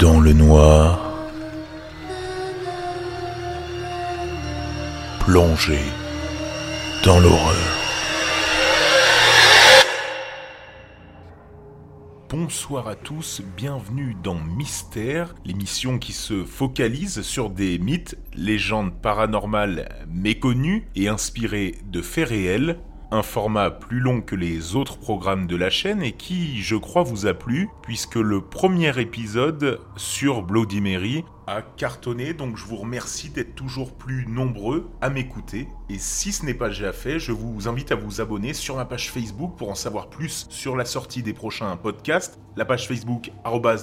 dans le noir, plongé dans l'horreur. Bonsoir à tous, bienvenue dans Mystère, l'émission qui se focalise sur des mythes, légendes paranormales méconnues et inspirées de faits réels un format plus long que les autres programmes de la chaîne et qui, je crois, vous a plu, puisque le premier épisode sur Bloody Mary a cartonné, donc je vous remercie d'être toujours plus nombreux à m'écouter. Et si ce n'est pas déjà fait, je vous invite à vous abonner sur ma page Facebook pour en savoir plus sur la sortie des prochains podcasts. La page Facebook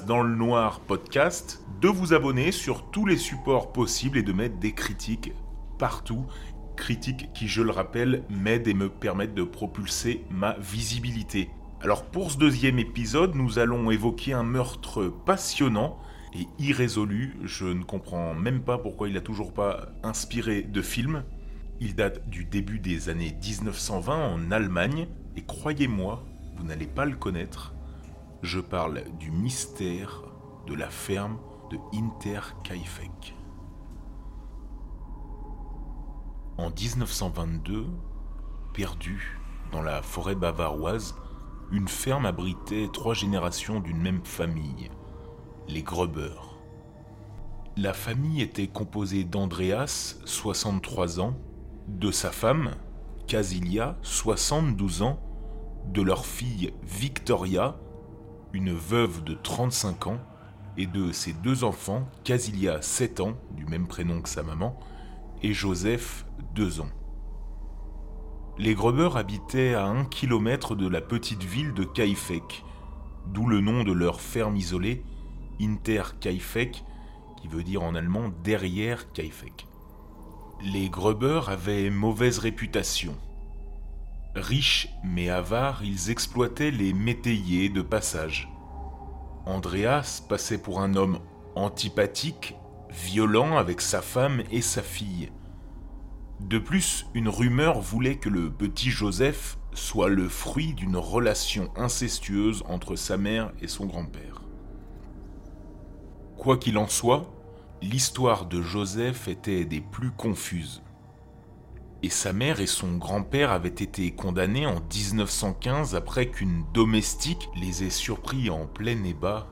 dans le noir podcast, de vous abonner sur tous les supports possibles et de mettre des critiques partout critiques qui, je le rappelle, m'aident et me permettent de propulser ma visibilité. Alors pour ce deuxième épisode, nous allons évoquer un meurtre passionnant et irrésolu. Je ne comprends même pas pourquoi il n'a toujours pas inspiré de film. Il date du début des années 1920 en Allemagne et croyez-moi, vous n'allez pas le connaître. Je parle du mystère de la ferme de Interkaifeck. En 1922, perdu dans la forêt bavaroise, une ferme abritait trois générations d'une même famille, les Gruber. La famille était composée d'Andreas, 63 ans, de sa femme, Casilia, 72 ans, de leur fille Victoria, une veuve de 35 ans, et de ses deux enfants, Casilia, 7 ans, du même prénom que sa maman, Joseph, deux ans. Les Gruber habitaient à un kilomètre de la petite ville de Kaifek, d'où le nom de leur ferme isolée, Inter Kaifek, qui veut dire en allemand derrière Kaifek. Les Gruber avaient mauvaise réputation. Riches mais avares, ils exploitaient les métayers de passage. Andreas passait pour un homme antipathique, violent avec sa femme et sa fille. De plus, une rumeur voulait que le petit Joseph soit le fruit d'une relation incestueuse entre sa mère et son grand-père. Quoi qu'il en soit, l'histoire de Joseph était des plus confuses. Et sa mère et son grand-père avaient été condamnés en 1915 après qu'une domestique les ait surpris en plein ébat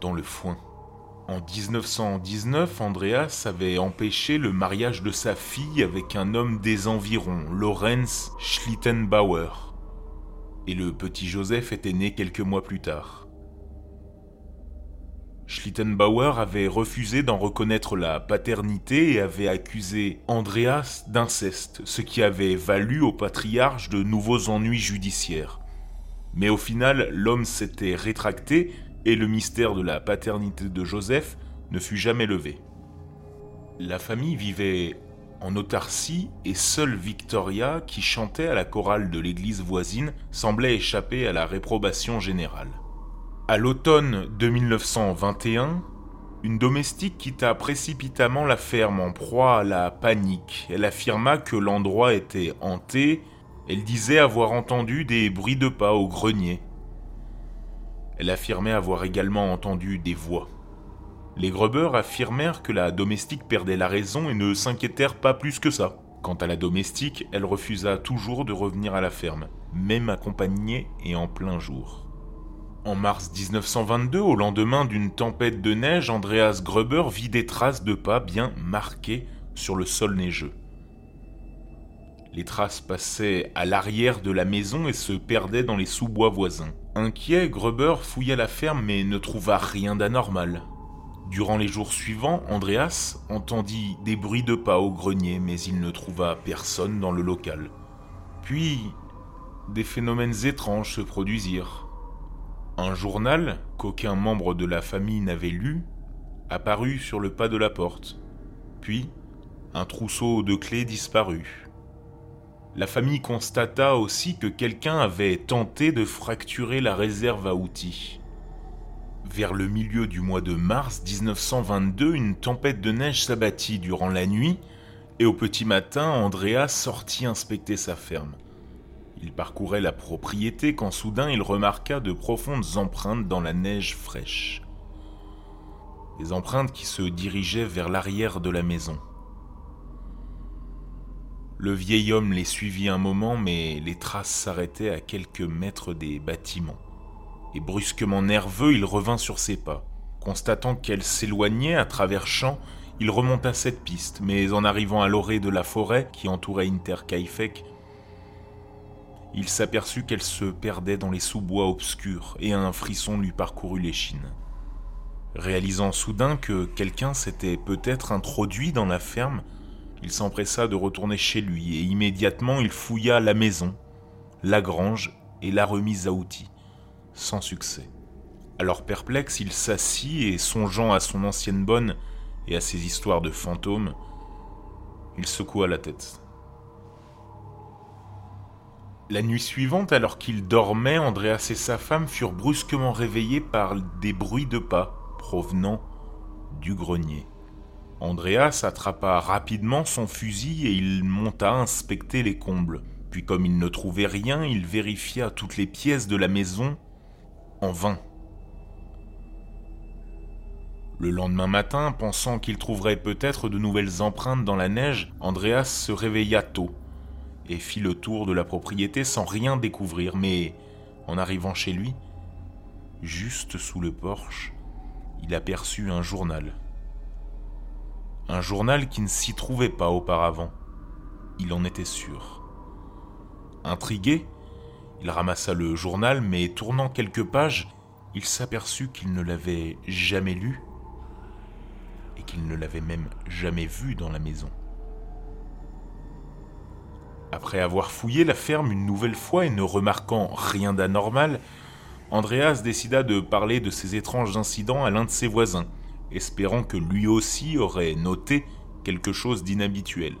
dans le foin. En 1919, Andreas avait empêché le mariage de sa fille avec un homme des environs, Lorenz Schlittenbauer. Et le petit Joseph était né quelques mois plus tard. Schlittenbauer avait refusé d'en reconnaître la paternité et avait accusé Andreas d'inceste, ce qui avait valu au patriarche de nouveaux ennuis judiciaires. Mais au final, l'homme s'était rétracté et le mystère de la paternité de Joseph ne fut jamais levé. La famille vivait en autarcie et seule Victoria, qui chantait à la chorale de l'église voisine, semblait échapper à la réprobation générale. À l'automne de 1921, une domestique quitta précipitamment la ferme en proie à la panique. Elle affirma que l'endroit était hanté. Elle disait avoir entendu des bruits de pas au grenier. Elle affirmait avoir également entendu des voix. Les Gruber affirmèrent que la domestique perdait la raison et ne s'inquiétèrent pas plus que ça. Quant à la domestique, elle refusa toujours de revenir à la ferme, même accompagnée et en plein jour. En mars 1922, au lendemain d'une tempête de neige, Andreas Gruber vit des traces de pas bien marquées sur le sol neigeux. Les traces passaient à l'arrière de la maison et se perdaient dans les sous-bois voisins. Inquiet, Gruber fouilla la ferme mais ne trouva rien d'anormal. Durant les jours suivants, Andreas entendit des bruits de pas au grenier, mais il ne trouva personne dans le local. Puis, des phénomènes étranges se produisirent. Un journal, qu'aucun membre de la famille n'avait lu, apparut sur le pas de la porte. Puis, un trousseau de clés disparut. La famille constata aussi que quelqu'un avait tenté de fracturer la réserve à outils. Vers le milieu du mois de mars 1922, une tempête de neige s'abattit durant la nuit et au petit matin, Andrea sortit inspecter sa ferme. Il parcourait la propriété quand soudain il remarqua de profondes empreintes dans la neige fraîche. des empreintes qui se dirigeaient vers l'arrière de la maison. Le vieil homme les suivit un moment, mais les traces s'arrêtaient à quelques mètres des bâtiments. Et brusquement nerveux, il revint sur ses pas. Constatant qu'elle s'éloignait à travers champs, il remonta cette piste, mais en arrivant à l'orée de la forêt qui entourait Interkaifek, il s'aperçut qu'elle se perdait dans les sous-bois obscurs et un frisson lui parcourut l'échine. Réalisant soudain que quelqu'un s'était peut-être introduit dans la ferme, il s'empressa de retourner chez lui et immédiatement il fouilla la maison, la grange et la remise à outils, sans succès. Alors perplexe, il s'assit et songeant à son ancienne bonne et à ses histoires de fantômes, il secoua la tête. La nuit suivante, alors qu'il dormait, Andreas et sa femme furent brusquement réveillés par des bruits de pas provenant du grenier. Andreas attrapa rapidement son fusil et il monta inspecter les combles. Puis comme il ne trouvait rien, il vérifia toutes les pièces de la maison en vain. Le lendemain matin, pensant qu'il trouverait peut-être de nouvelles empreintes dans la neige, Andreas se réveilla tôt et fit le tour de la propriété sans rien découvrir, mais en arrivant chez lui, juste sous le porche, il aperçut un journal. Un journal qui ne s'y trouvait pas auparavant. Il en était sûr. Intrigué, il ramassa le journal, mais tournant quelques pages, il s'aperçut qu'il ne l'avait jamais lu et qu'il ne l'avait même jamais vu dans la maison. Après avoir fouillé la ferme une nouvelle fois et ne remarquant rien d'anormal, Andreas décida de parler de ces étranges incidents à l'un de ses voisins, espérant que lui aussi aurait noté quelque chose d'inhabituel.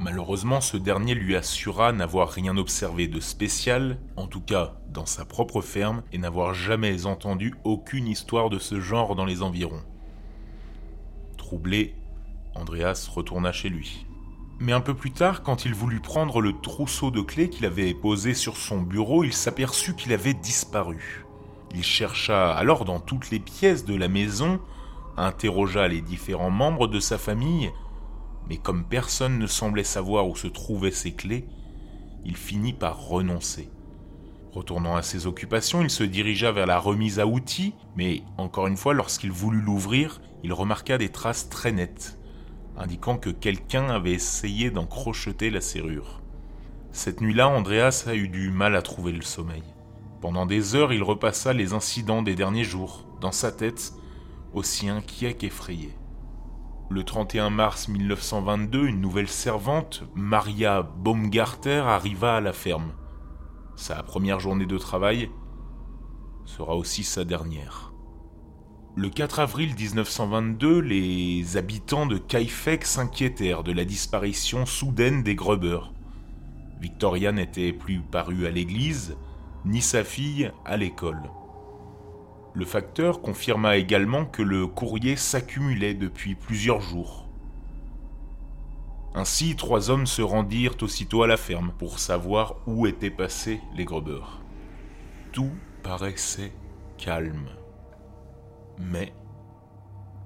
Malheureusement, ce dernier lui assura n'avoir rien observé de spécial, en tout cas dans sa propre ferme, et n'avoir jamais entendu aucune histoire de ce genre dans les environs. Troublé, Andreas retourna chez lui. Mais un peu plus tard, quand il voulut prendre le trousseau de clés qu'il avait posé sur son bureau, il s'aperçut qu'il avait disparu. Il chercha alors dans toutes les pièces de la maison, interrogea les différents membres de sa famille, mais comme personne ne semblait savoir où se trouvaient ses clés, il finit par renoncer. Retournant à ses occupations, il se dirigea vers la remise à outils, mais encore une fois, lorsqu'il voulut l'ouvrir, il remarqua des traces très nettes indiquant que quelqu'un avait essayé d'en crocheter la serrure. Cette nuit-là, Andreas a eu du mal à trouver le sommeil. Pendant des heures, il repassa les incidents des derniers jours, dans sa tête, aussi inquiet qu'effrayé. Le 31 mars 1922, une nouvelle servante, Maria Baumgarter, arriva à la ferme. Sa première journée de travail sera aussi sa dernière. Le 4 avril 1922, les habitants de Kaifek s'inquiétèrent de la disparition soudaine des Gruber. Victoria n'était plus parue à l'église, ni sa fille à l'école. Le facteur confirma également que le courrier s'accumulait depuis plusieurs jours. Ainsi, trois hommes se rendirent aussitôt à la ferme pour savoir où étaient passés les Gruber. Tout paraissait calme. Mais,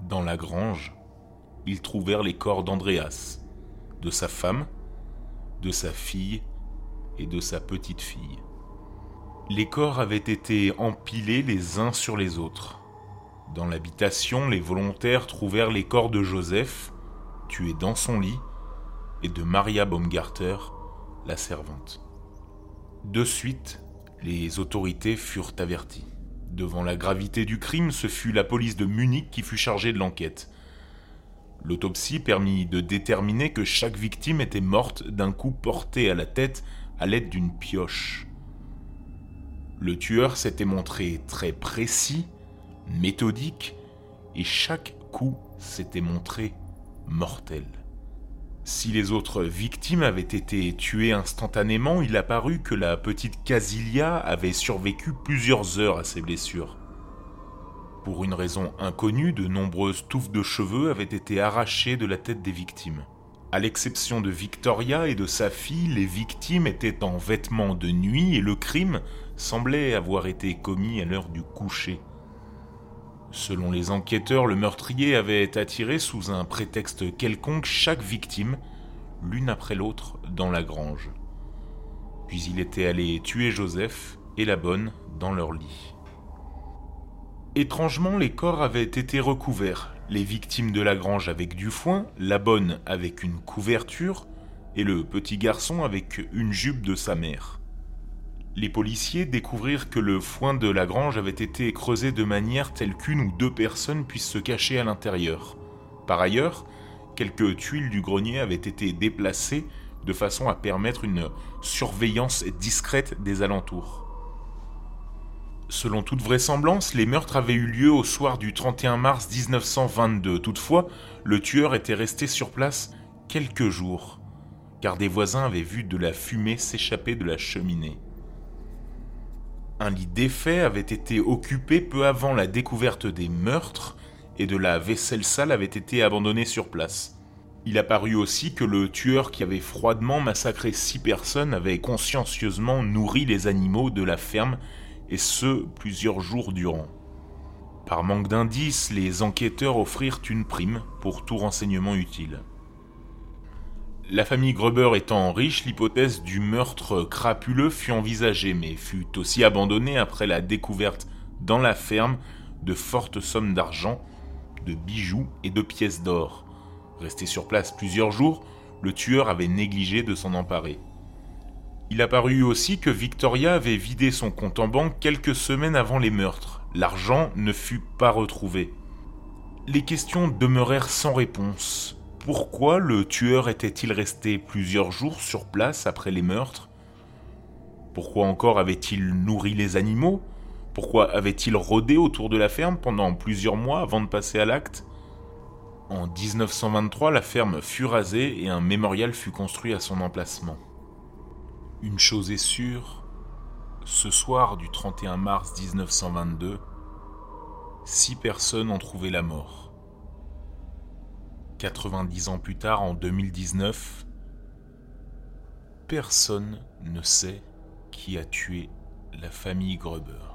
dans la grange, ils trouvèrent les corps d'Andreas, de sa femme, de sa fille et de sa petite fille. Les corps avaient été empilés les uns sur les autres. Dans l'habitation, les volontaires trouvèrent les corps de Joseph, tué dans son lit, et de Maria Baumgarter, la servante. De suite, les autorités furent averties. Devant la gravité du crime, ce fut la police de Munich qui fut chargée de l'enquête. L'autopsie permit de déterminer que chaque victime était morte d'un coup porté à la tête à l'aide d'une pioche. Le tueur s'était montré très précis, méthodique, et chaque coup s'était montré mortel. Si les autres victimes avaient été tuées instantanément, il apparut que la petite Casilia avait survécu plusieurs heures à ses blessures. Pour une raison inconnue, de nombreuses touffes de cheveux avaient été arrachées de la tête des victimes. À l'exception de Victoria et de sa fille, les victimes étaient en vêtements de nuit et le crime semblait avoir été commis à l'heure du coucher. Selon les enquêteurs, le meurtrier avait attiré sous un prétexte quelconque chaque victime, l'une après l'autre, dans la grange. Puis il était allé tuer Joseph et la bonne dans leur lit. Étrangement, les corps avaient été recouverts, les victimes de la grange avec du foin, la bonne avec une couverture, et le petit garçon avec une jupe de sa mère. Les policiers découvrirent que le foin de la grange avait été creusé de manière telle qu'une ou deux personnes puissent se cacher à l'intérieur. Par ailleurs, quelques tuiles du grenier avaient été déplacées de façon à permettre une surveillance discrète des alentours. Selon toute vraisemblance, les meurtres avaient eu lieu au soir du 31 mars 1922. Toutefois, le tueur était resté sur place quelques jours, car des voisins avaient vu de la fumée s'échapper de la cheminée. Un lit défait avait été occupé peu avant la découverte des meurtres et de la vaisselle sale avait été abandonnée sur place. Il apparut aussi que le tueur qui avait froidement massacré six personnes avait consciencieusement nourri les animaux de la ferme, et ce, plusieurs jours durant. Par manque d'indices, les enquêteurs offrirent une prime pour tout renseignement utile. La famille Gruber étant riche, l'hypothèse du meurtre crapuleux fut envisagée, mais fut aussi abandonnée après la découverte dans la ferme de fortes sommes d'argent, de bijoux et de pièces d'or. Resté sur place plusieurs jours, le tueur avait négligé de s'en emparer. Il apparut aussi que Victoria avait vidé son compte en banque quelques semaines avant les meurtres. L'argent ne fut pas retrouvé. Les questions demeurèrent sans réponse. Pourquoi le tueur était-il resté plusieurs jours sur place après les meurtres? Pourquoi encore avait-il nourri les animaux? Pourquoi avait-il rôdé autour de la ferme pendant plusieurs mois avant de passer à l'acte? En 1923, la ferme fut rasée et un mémorial fut construit à son emplacement. Une chose est sûre, ce soir du 31 mars 1922, six personnes ont trouvé la mort. 90 ans plus tard, en 2019, personne ne sait qui a tué la famille Gruber.